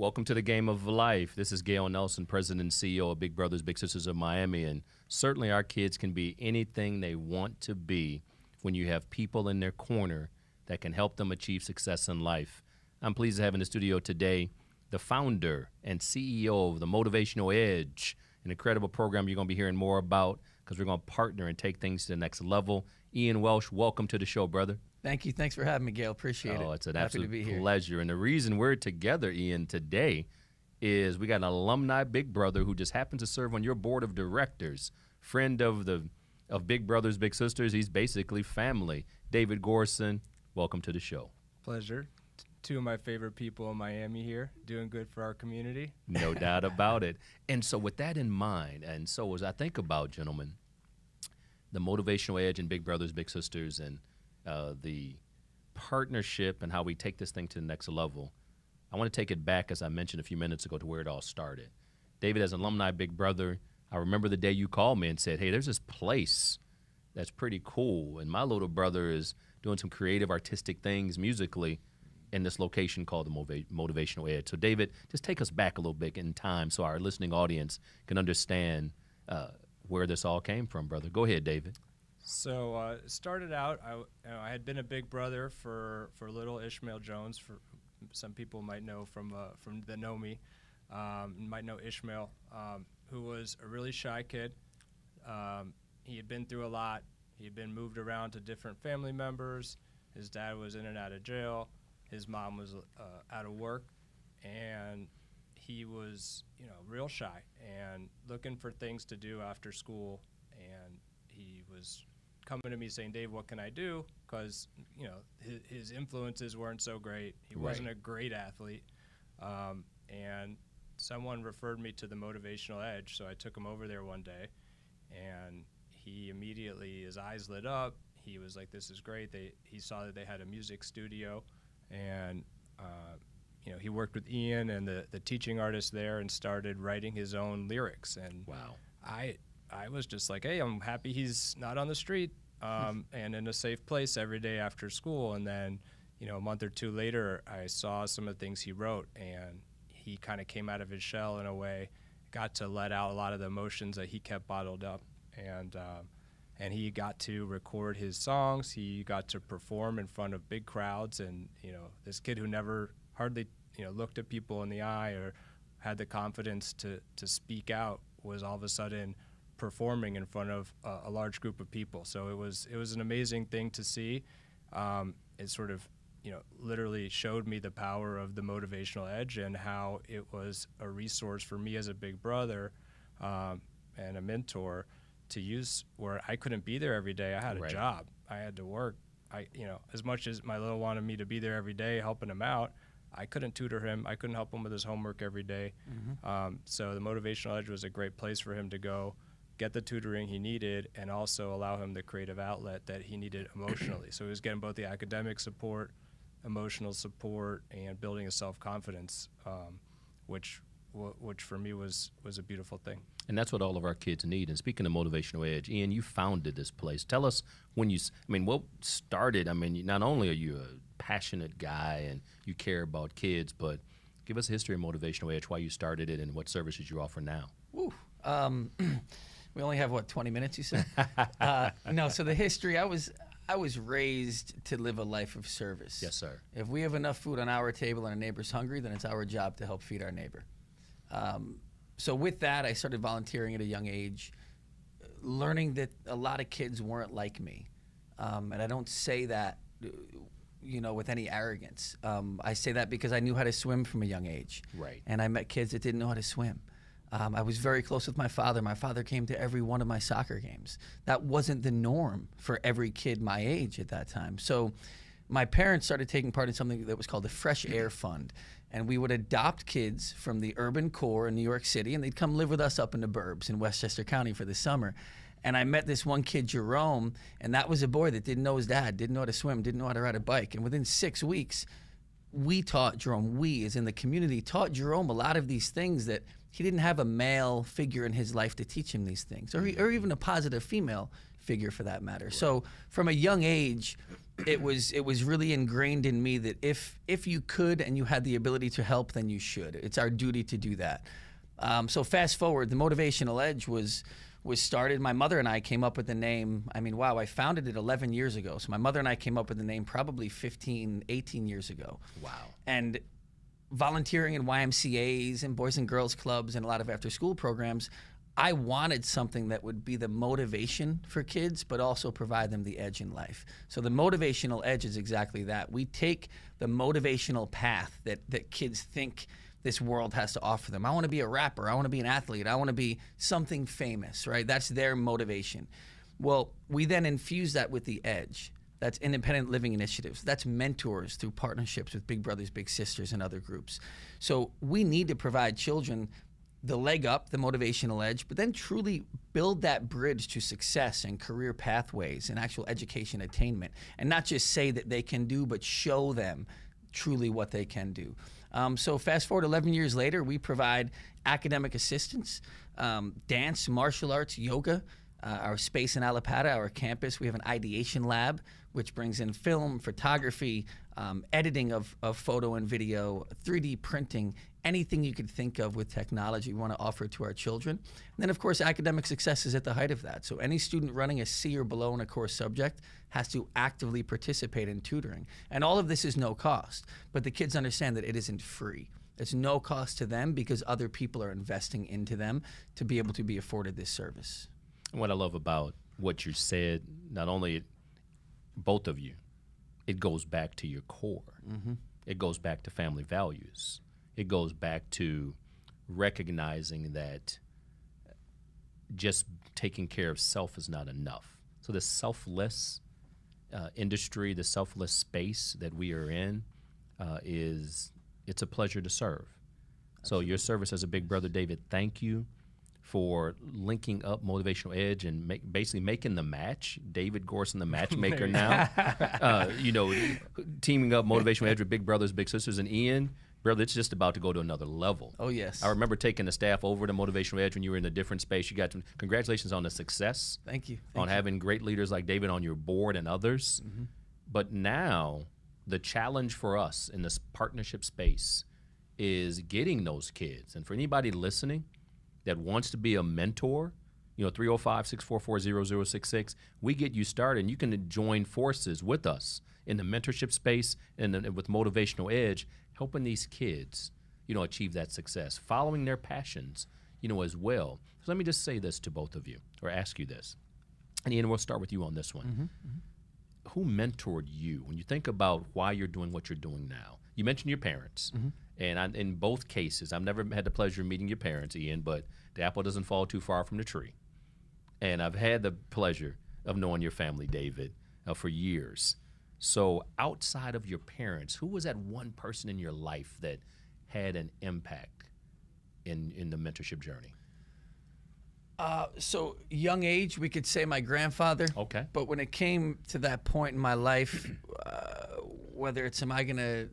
Welcome to the game of life. This is Gale Nelson, President and CEO of Big Brothers Big Sisters of Miami. And certainly our kids can be anything they want to be when you have people in their corner that can help them achieve success in life. I'm pleased to have in the studio today the founder and CEO of the Motivational Edge, an incredible program you're going to be hearing more about because we're going to partner and take things to the next level. Ian Welsch, welcome to the show, brother. Thank you. Thanks for having me, Gale. Appreciate oh, it. Oh, it's an Happy absolute to here. pleasure. And the reason we're together, Ian, today is we got an alumni big brother who just happens to serve on your board of directors, friend of the of Big Brothers Big Sisters. He's basically family. David Gorson, welcome to the show. Pleasure. T- Two of my favorite people in Miami here, doing good for our community. No doubt about it. And so, with that in mind, and so as I think about, gentlemen, the motivational edge and Big Brothers Big Sisters and uh, the partnership and how we take this thing to the next level, I want to take it back, as I mentioned a few minutes ago, to where it all started. David, as an alumni Big Brother, I remember the day you called me and said, "Hey, there's this place that's pretty cool, and my little brother is doing some creative, artistic things musically." in this location called the Motiva- Motivational Edge. So, David, just take us back a little bit in time so our listening audience can understand uh, where this all came from, brother. Go ahead, David. So uh, started out. I, you know, I had been a big brother for, for little Ishmael Jones. For some people might know from uh, from that know me, um, might know Ishmael, um, who was a really shy kid. Um, he had been through a lot. He had been moved around to different family members. His dad was in and out of jail. His mom was uh, out of work, and he was, you know, real shy and looking for things to do after school. Was coming to me saying, "Dave, what can I do?" Because you know his, his influences weren't so great. He Right. wasn't a great athlete, um, and someone referred me to the Motivational Edge. So I took him over there one day, and he immediately his eyes lit up. He was like, "This is great." They he saw that they had a music studio, and uh, you know he worked with Ian and the the teaching artist there, and started writing his own lyrics. And Wow. I I was just like, hey, I'm happy he's not on the street um, and in a safe place every day after school. And then, you know, a month or two later, I saw some of the things he wrote, and he kind of came out of his shell in a way, got to let out a lot of the emotions that he kept bottled up, and um, and he got to record his songs. He got to perform in front of big crowds, and you know, this kid who never hardly you know looked at people in the eye or had the confidence to to speak out was all of a sudden performing in front of a, a large group of people. So it was it was an amazing thing to see. Um, it sort of you know literally showed me the power of the motivational edge and how it was a resource for me as a big brother um, and a mentor to use where I couldn't be there every day. I had a Right. job. I had to work. I you know as much as my little wanted me to be there every day helping him out. I couldn't tutor him. I couldn't help him with his homework every day. Um, so the motivational edge was a great place for him to go, get the tutoring he needed, and also allow him the creative outlet that he needed emotionally. so he was getting both the academic support, emotional support, and building his self confidence, um, which w- which for me was was a beautiful thing. And that's what all of our kids need. And speaking of motivational edge, Ian, you founded this place. Tell us when you, s- I mean, what started? I mean, not only are you a passionate guy and you care about kids, but give us a history of motivational edge, why you started it, and what services you offer now. Woo. Um, we only have what 20 minutes, you said? uh, no. So the history. I was I was raised to live a life of service. Yes, sir. If we have enough food on our table and our neighbor's hungry, then it's our job to help feed our neighbor. Um, so with that, I started volunteering at a young age, learning that a lot of kids weren't like me, um, and I don't say that, you know, with any arrogance. Um, I say that because I knew how to swim from a young age, Right. and I met kids that didn't know how to swim. Um, I was very close with my father. My father came to every one of my soccer games. That wasn't the norm for every kid my age at that time. So, my parents started taking part in something that was called the Fresh Air Fund. And we would adopt kids from the urban core in New York City, and they'd come live with us up in the burbs in Westchester County for the summer. And I met this one kid, Jerome, and that was a boy that didn't know his dad, didn't know how to swim, didn't know how to ride a bike. And within six weeks, we taught Jerome, we as in the community, taught Jerome a lot of these things that he didn't have a male figure in his life to teach him these things, or, or even a positive female figure for that matter. So from a young age, it was it was really ingrained in me that if if you could and you had the ability to help, then you should. It's our duty to do that. Um, so fast forward, the motivational edge was was started. My mother and I came up with the name. I mean, wow, I founded it 11 years ago. So my mother and I came up with the name probably 15, 18 years ago. Wow. And volunteering in YMCA's and Boys and Girls Clubs and a lot of after school programs, I wanted something that would be the motivation for kids, but also provide them the edge in life. So the motivational edge is exactly that. We take the motivational path that, that kids think this world has to offer them. I want to be a rapper. I want to be an athlete. I want to be something famous, right? That's their motivation. Well, we then infuse that with the edge. That's independent living initiatives. That's mentors through partnerships with Big Brothers, Big Sisters, and other groups. So we need to provide children the leg up, the motivational edge, but then truly build that bridge to success and career pathways and actual education attainment. And not just say that they can do, but show them truly what they can do. Um, so, fast forward 11 years later, we provide academic assistance, um, dance, martial arts, yoga. Uh, our space in Allapattah, our campus, we have an ideation lab, which brings in film, photography, um, editing of, of photo and video, 3D printing, anything you could think of with technology we want to offer to our children. And then, of course, academic success is at the height of that. So, any student running a C or below in a core subject has to actively participate in tutoring. And all of this is no cost, but the kids understand that it isn't free. It's no cost to them because other people are investing into them to be able to be afforded this service. What I love about what you said, not only both of you, it goes back to your core. Mm-hmm. It goes back to family values. It goes back to recognizing that just taking care of self is not enough. So the selfless uh, industry, the selfless space that we are in, uh, is it's a pleasure to serve. So your service as a big brother, David, thank you for linking up Motivational Edge and make, basically making the match. David Gorson, the matchmaker now. uh, you know, teaming up Motivational Edge with Big Brothers, Big Sisters, and Ian. Brother, it's just about to go to another level. Oh, yes. I remember taking the staff over to Motivational Edge when you were in a different space. You got to, congratulations on the success. Thank you. on you. having great leaders like David on your board and others. But now, the challenge for us in this partnership space is getting those kids. And for anybody listening that wants to be a mentor, you know, 305 644 0066, we get you started. And you can join forces with us in the mentorship space and with Motivational Edge, helping these kids, you know, achieve that success, following their passions, you know, as well. So let me just say this to both of you, or ask you this. And Ian, we'll start with you on this one. Mm-hmm, mm-hmm. Who mentored you when you think about why you're doing what you're doing now? You mentioned your parents, mm-hmm. And I, in both cases, I've never had the pleasure of meeting your parents, Ian, but the apple doesn't fall too far from the tree. And I've had the pleasure of knowing your family, David, uh, for years. So, outside of your parents, who was that one person in your life that had an impact in in the mentorship journey? Uh, so young age, we could say my grandfather. Okay. But when it came to that point in my life, uh, whether it's am I going to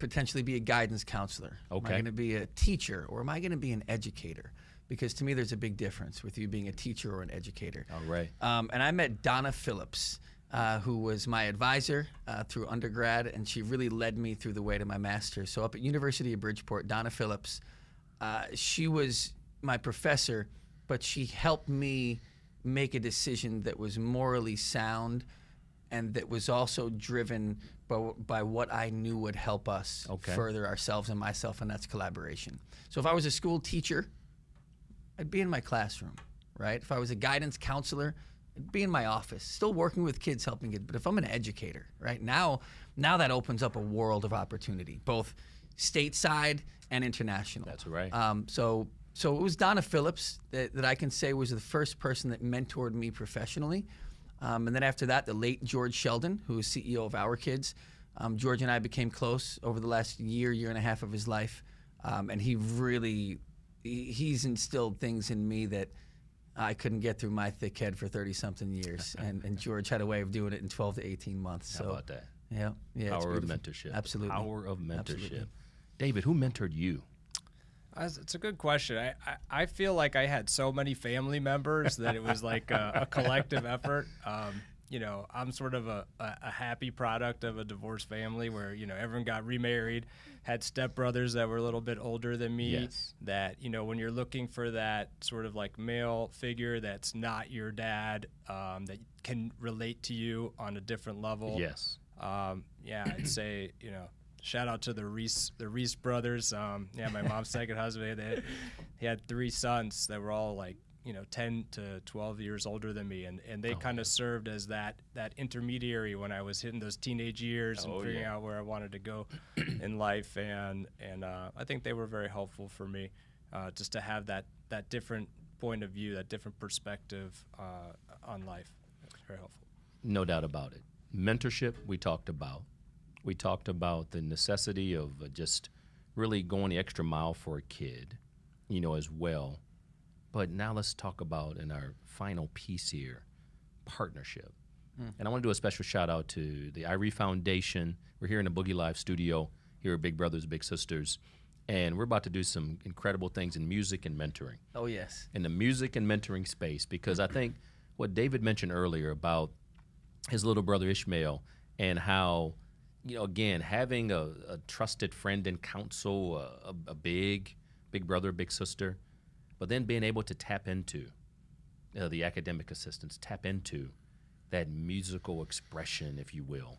potentially be a guidance counselor? Am I going to be a teacher or am I going to be an educator? Because to me, there's a big difference with you being a teacher or an educator. All right. Um, and I met Donna Phillips, uh, who was my advisor uh, through undergrad, and she really led me through the way to my master's. So up at University of Bridgeport, Donna Phillips, uh, she was my professor, but she helped me make a decision that was morally sound and that was also driven by, by what I knew would help us Okay. further ourselves and myself, and that's collaboration. So if I was a school teacher, I'd be in my classroom, right? If I was a guidance counselor, I'd be in my office, still working with kids, helping kids. But if I'm an educator, right now, now that opens up a world of opportunity, both stateside and international. That's right. Um, so, so it was Donna Phillips that, that I can say was the first person that mentored me professionally. Um, and then after that, the late George Sheldon, who was CEO of Our Kids. Um, George and I became close over the last year, year and a half of his life. Um, and he really, he, he's instilled things in me that I couldn't get through my thick head for 30 something years. and, and George had a way of doing it in 12 to 18 months. How so, about that? yeah, yeah. it's Power of mentorship. Absolutely. Power of mentorship. Absolutely. David, who mentored you? It's a good question. I, I, I, feel like I had so many family members that it was like a, a collective effort. Um, you know, I'm sort of a, a, a, happy product of a divorced family where, you know, everyone got remarried, had stepbrothers that were a little bit older than me. Yes. That, you know, when you're looking for that sort of like male figure that's not your dad, um, that can relate to you on a different level. Yes. Um, yeah, I'd say, you know, shout out to the Reese the Reese brothers. Um, yeah, my mom's second husband. They, he had three sons that were all like you know 10 to 12 years older than me and, and they oh, kind of served as that that intermediary when i was hitting those teenage years oh, and figuring yeah. out where i wanted to go in life and and uh, i think they were very helpful for me uh, just to have that that different point of view that different perspective uh, on life very helpful no doubt about it mentorship we talked about we talked about the necessity of uh, just really going the extra mile for a kid, you know, as well. But now let's talk about in our final piece here partnership. Mm. And I want to do a special shout out to the Irie Foundation. We're here in the Boogie Live studio here at Big Brothers Big Sisters. And we're about to do some incredible things in music and mentoring. Oh, yes. In the music and mentoring space, because I think what David mentioned earlier about his little brother Ishmael and how you know, again, having a, a trusted friend and counsel, a, a, big, big brother, big sister, but then being able to tap into uh, the academic assistance, tap into that musical expression, if you will.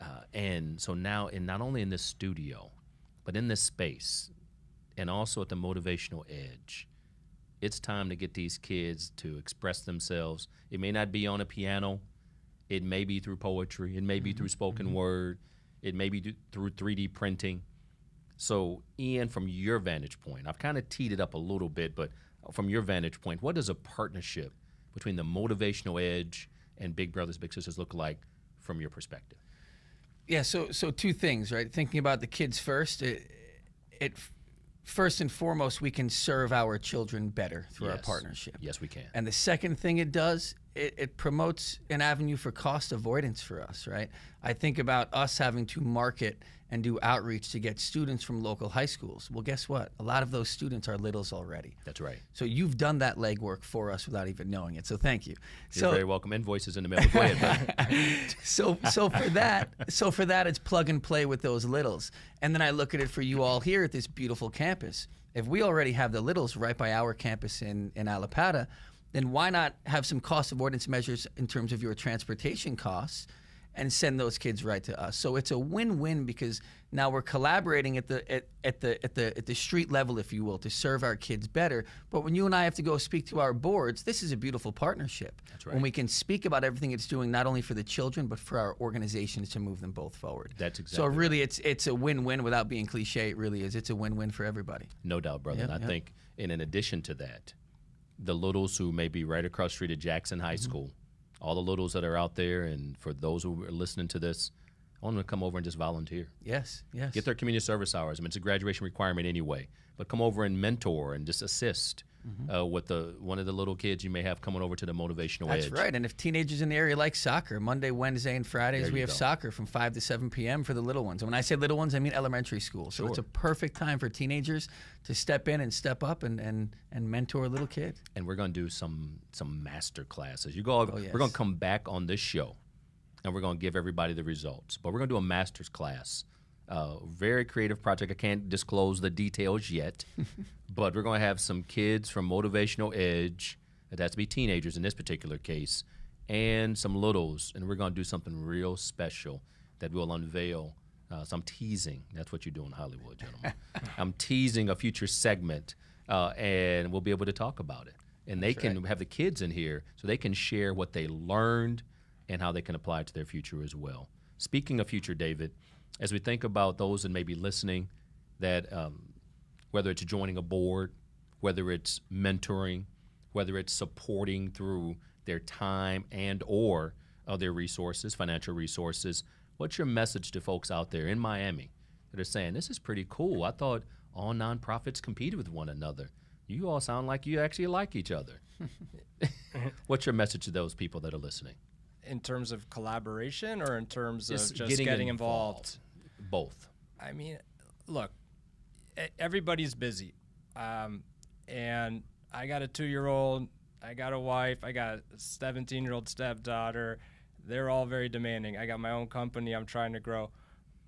Uh, and so now, in not only in this studio, but in this space, and also at the motivational edge, it's time to get these kids to express themselves. It may not be on a piano, it may be through poetry, it may be mm-hmm. through spoken mm-hmm. word it may be through 3D printing. So, Ian, from your vantage point, I've kind of teed it up a little bit, but from your vantage point, what does a partnership between the motivational edge and Big Brothers Big Sisters look like from your perspective? Yeah, so so two things, right? Thinking about the kids first, it, it first and foremost, we can serve our children better through yes. our partnership. Yes, we can. And the second thing it does it, it, promotes an avenue for cost avoidance for us, right? I think about us having to market and do outreach to get students from local high schools. Well, guess what? A lot of those students are littles already. That's right. So you've done that legwork for us without even knowing it. So thank you. You're so, very welcome. Invoices in the mail. Go ahead. so so for that, so for that, it's plug and play with those littles. And then I look at it for you all here at this beautiful campus. If we already have the littles right by our campus in in Allapattah, then why not have some cost avoidance measures in terms of your transportation costs and send those kids right to us? So it's a win-win because now we're collaborating at the at, at the at the at the street level, if you will, to serve our kids better. But when you and I have to go speak to our boards, this is a beautiful partnership. That's right. When we can speak about everything it's doing, not only for the children but for our organizations to move them both forward. That's exactly. So really, right. it's it's a win-win without being cliche. It really is. It's a win-win for everybody. No doubt, brother. Yep, and I yep. think, and in addition to that, the littles who may be right across street at Jackson High mm-hmm. School, all the littles that are out there, and for those who are listening to this, I want them to come over and just volunteer. Yes, yes. Get their community service hours. I mean, it's a graduation requirement anyway, but come over and mentor and just assist mm-hmm. uh, with the one of the little kids you may have coming over to the motivational That's edge. right. And if teenagers in the area like soccer, Monday, Wednesday, and Fridays we have go. soccer from 5 to 7 p.m. for the little ones. And when I say little ones, I mean elementary school. So sure. it's a perfect time for teenagers to step in and step up and and, and mentor a little kid. And we're going to do some some master classes. You go. Oh, yes. We're going to come back on this show, and we're going to give everybody the results. But we're going to do a master's class uh, very creative project. I can't disclose the details yet, but we're going to have some kids from Motivational Edge. It has to be teenagers in this particular case, and some littles, and we're going to do something real special that we'll unveil. Uh, so I'm teasing. That's what you do in Hollywood, gentlemen. I'm teasing a future segment, uh, and we'll be able to talk about it. And they That's can right. have the kids in here so they can share what they learned and how they can apply it to their future as well. Speaking of future, David, as we think about those that may be listening, that um, whether it's joining a board, whether it's mentoring, whether it's supporting through their time and or other resources, financial resources, what's your message to folks out there in Miami that are saying this is pretty cool? I thought all nonprofits competed with one another. You all sound like you actually like each other. what's your message to those people that are listening? In terms of collaboration or in terms just of just getting, getting involved? involved? Both. I mean, look, everybody's busy. Um, and I got a two year old, I got a wife, I got a 17 year old stepdaughter. They're all very demanding. I got my own company I'm trying to grow.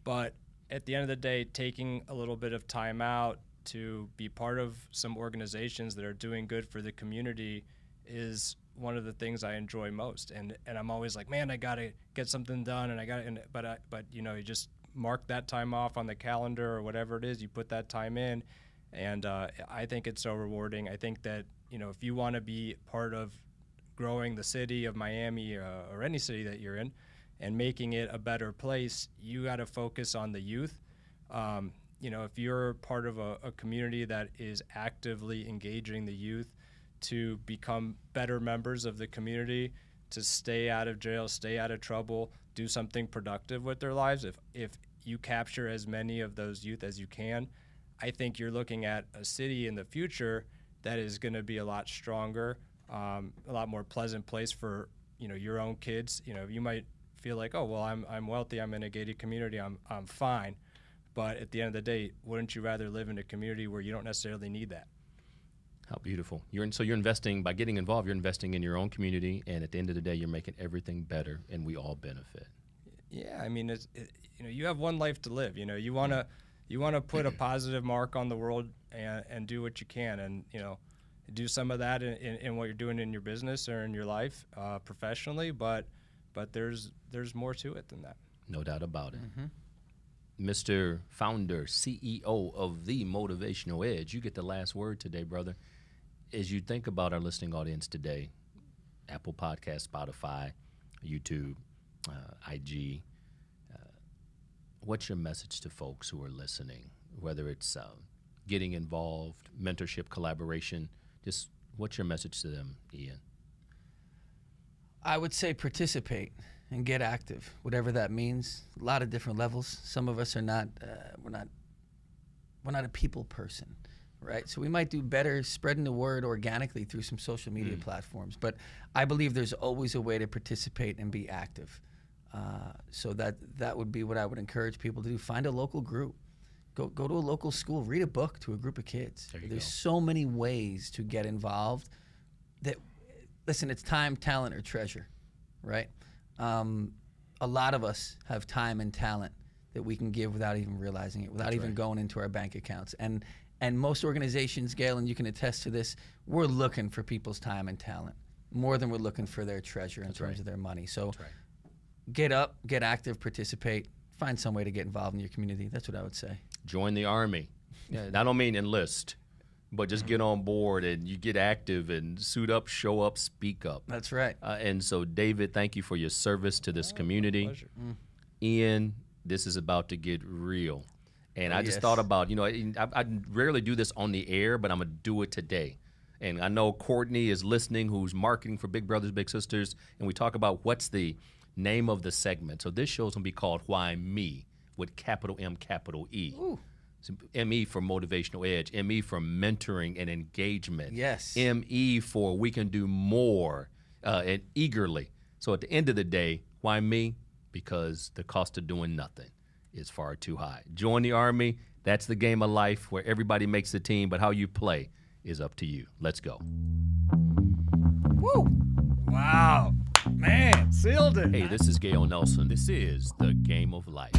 But at the end of the day, taking a little bit of time out to be part of some organizations that are doing good for the community is one of the things I enjoy most. And and I'm always like, man, I gotta get something done, and I got to but I, but you know, you just mark that time off on the calendar or whatever it is. You put that time in, and uh, I think it's so rewarding. I think that you know, if you want to be part of growing the city of Miami uh, or any city that you're in, and making it a better place, you got to focus on the youth. Um, you know, if you're part of a, a community that is actively engaging the youth to become better members of the community, to stay out of jail, stay out of trouble, do something productive with their lives, if if you capture as many of those youth as you can, I think you're looking at a city in the future that is going to be a lot stronger, um, a lot more pleasant place for you know your own kids. You know, you might feel like, oh well, I'm I'm wealthy, I'm in a gated community, I'm I'm fine. But at the end of the day, wouldn't you rather live in a community where you don't necessarily need that? How beautiful! You're in, so you're investing by getting involved. You're investing in your own community, and at the end of the day, you're making everything better, and we all benefit. Yeah, I mean, it's it, you know, you have one life to live. You know, you wanna you wanna put a positive mark on the world and and do what you can, and you know, do some of that in, in, in what you're doing in your business or in your life uh, professionally. But but there's there's more to it than that. No doubt about it. Mr. Founder, CEO of the Motivational Edge, you get the last word today, brother. As you think about our listening audience today, Apple Podcast, Spotify, YouTube, uh, IG, uh, what's your message to folks who are listening? Whether it's uh, getting involved, mentorship, collaboration, just what's your message to them, Ian? I would say participate and get active, whatever that means. A lot of different levels. Some of us are not. Uh, we're not. We're not a people person, right? So we might do better spreading the word organically through some social media platforms. But I believe there's always a way to participate and be active. Uh, so that that would be what I would encourage people to do. Find a local group. Go go to a local school. Read a book to a group of kids. There There's go. so many ways to get involved. That listen, it's time, talent, or treasure, right? Um, a lot of us have time and talent that we can give without even realizing it, without That's even right. going into our bank accounts. And and most organizations, Gale, and you can attest to this, we're looking for people's time and talent more than we're looking for their treasure in That's terms right. of their money. So right. get up, get active, participate, find some way to get involved in your community. That's what I would say. Join the army. Yeah, I don't mean enlist, but just get on board and you get active and suit up, show up, speak up. That's right. Uh, and so, David, thank you for your service to this community. Pleasure. Ian, this is about to get real. And Oh, I just yes. thought about, you know, I, I rarely do this on the air, but I'm going to do it today. And I know Courtney is listening, who's marketing for Big Brothers Big Sisters, and we talk about what's the name of the segment. So this show's going to be called Why Me with capital M, capital E. So ME for motivational edge, ME for mentoring and engagement. Yes. ME for we can do more uh, and eagerly. So at the end of the day, why me? Because the cost of doing nothing is far too high. Join the army. That's the game of life where everybody makes the team, but how you play is up to you. Let's go. Woo! Wow, man, sealed it. Hey, this is Gale Nelson. This is the game of life.